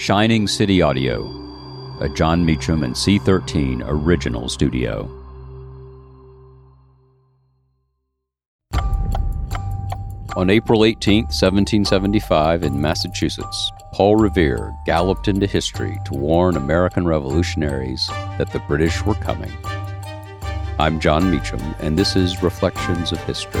Shining City Audio, a Jon Meacham and C13 original studio. On April 18, 1775, in Massachusetts, Paul Revere galloped into history to warn American revolutionaries that the British were coming. I'm Jon Meacham, and this is Reflections of History.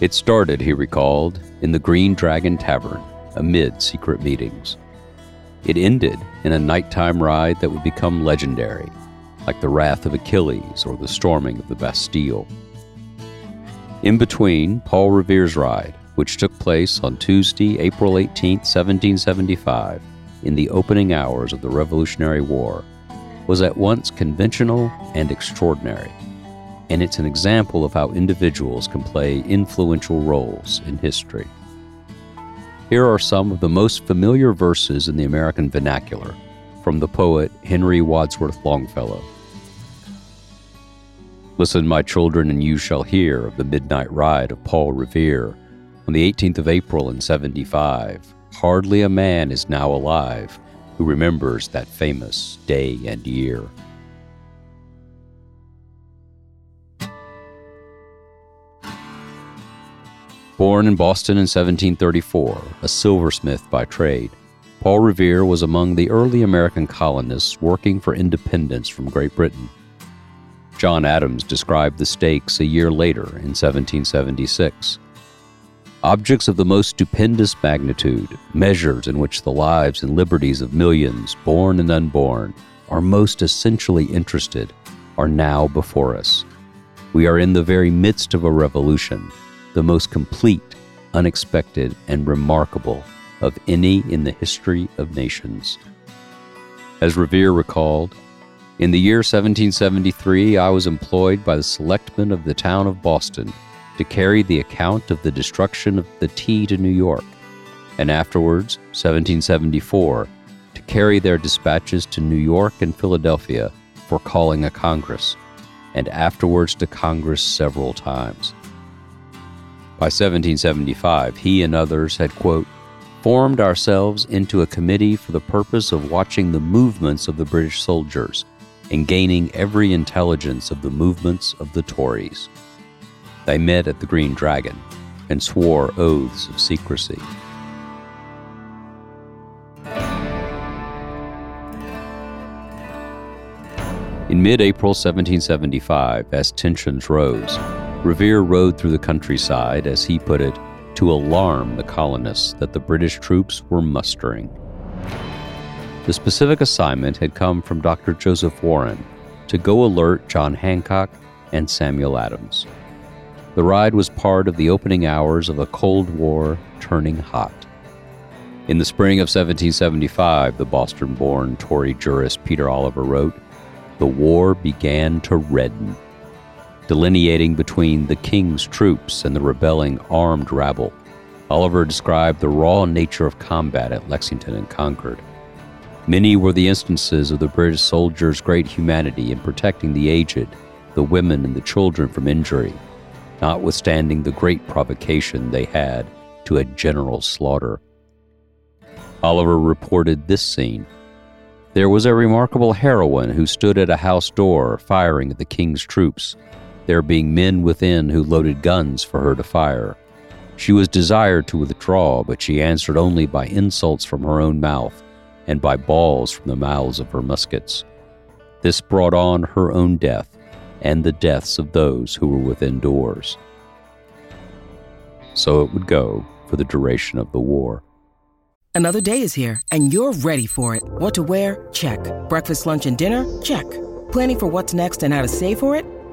It started, he recalled, in the Green Dragon Tavern, amid secret meetings. It ended in a nighttime ride that would become legendary, like the Wrath of Achilles or the storming of the Bastille. In between, Paul Revere's ride, which took place on Tuesday, April 18, 1775, in the opening hours of the Revolutionary War, was at once conventional and extraordinary and it's an example of how individuals can play influential roles in history. Here are some of the most familiar verses in the American vernacular from the poet Henry Wadsworth Longfellow. Listen, my children, and you shall hear of the midnight ride of Paul Revere on the 18th of April in 75. Hardly a man is now alive who remembers that famous day and year. Born in Boston in 1734, a silversmith by trade, Paul Revere was among the early American colonists working for independence from Great Britain. John Adams described the stakes a year later in 1776. Objects of the most stupendous magnitude, measures in which the lives and liberties of millions, born and unborn, are most essentially interested, are now before us. We are in the very midst of a revolution the most complete, unexpected, and remarkable of any in the history of nations. As Revere recalled, in the year 1773, I was employed by the selectmen of the town of Boston to carry the account of the destruction of the tea to New York, and afterwards, 1774, to carry their dispatches to New York and Philadelphia for calling a Congress, and afterwards to Congress several times. By 1775, he and others had, quote, formed ourselves into a committee for the purpose of watching the movements of the British soldiers and gaining every intelligence of the movements of the Tories. They met at the Green Dragon and swore oaths of secrecy. In mid April 1775, as tensions rose, Revere rode through the countryside, as he put it, to alarm the colonists that the British troops were mustering. The specific assignment had come from Dr. Joseph Warren to go alert John Hancock and Samuel Adams. The ride was part of the opening hours of a Cold War turning hot. In the spring of 1775, the Boston born Tory jurist Peter Oliver wrote, the war began to redden delineating between the king's troops and the rebelling armed rabble. Oliver described the raw nature of combat at Lexington and Concord. Many were the instances of the British soldiers' great humanity in protecting the aged, the women, and the children from injury, notwithstanding the great provocation they had to a general slaughter. Oliver reported this scene. There was a remarkable heroine who stood at a house door firing at the king's troops there being men within who loaded guns for her to fire. She was desired to withdraw, but she answered only by insults from her own mouth and by balls from the mouths of her muskets. This brought on her own death and the deaths of those who were within doors. So it would go for the duration of the war. Another day is here, and you're ready for it. What to wear? Check. Breakfast, lunch, and dinner? Check. Planning for what's next and how to save for it?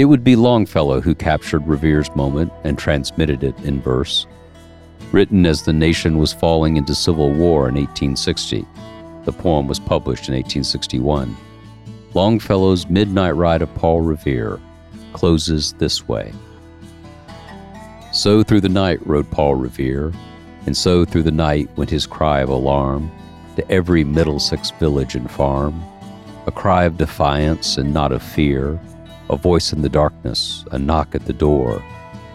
It would be Longfellow who captured Revere's moment and transmitted it in verse. Written as the nation was falling into civil war in 1860, the poem was published in 1861. Longfellow's Midnight Ride of Paul Revere closes this way. So through the night rode Paul Revere, and so through the night went his cry of alarm to every Middlesex village and farm, a cry of defiance and not of fear, a voice in the darkness, a knock at the door,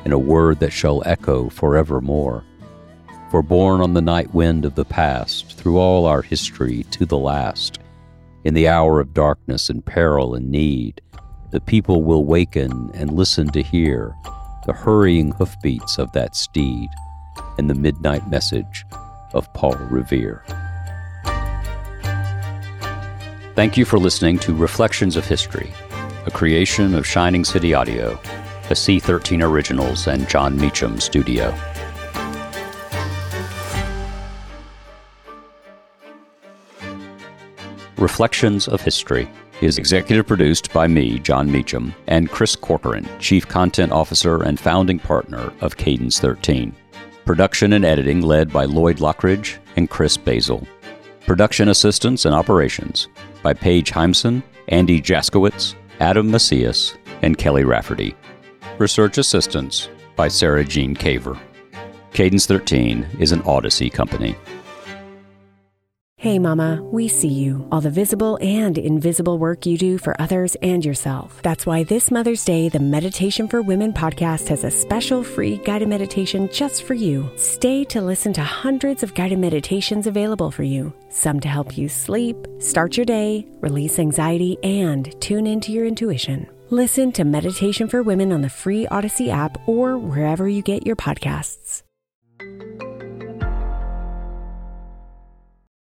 and a word that shall echo forevermore. For borne on the night wind of the past, through all our history to the last, in the hour of darkness and peril and need, the people will waken and listen to hear the hurrying hoofbeats of that steed and the midnight message of Paul Revere. Thank you for listening to Reflections of History a creation of Shining City Audio, a C13 Originals and Jon Meacham studio. Reflections of History is executive produced by me, Jon Meacham, and Chris Corcoran, Chief Content Officer and founding partner of Cadence 13. Production and editing led by Lloyd Lockridge and Chris Basil. Production assistance and operations by Paige Heimson, Andy Jaskowitz, Adam Macias, and Kelly Rafferty. Research assistance by Sarah Jean Caver. Cadence 13 is an Odyssey company. Hey, Mama, we see you, all the visible and invisible work you do for others and yourself. That's why this Mother's Day, the Meditation for Women podcast has a special free guided meditation just for you. Stay to listen to hundreds of guided meditations available for you, some to help you sleep, start your day, release anxiety, and tune into your intuition. Listen to Meditation for Women on the free Odyssey app or wherever you get your podcasts.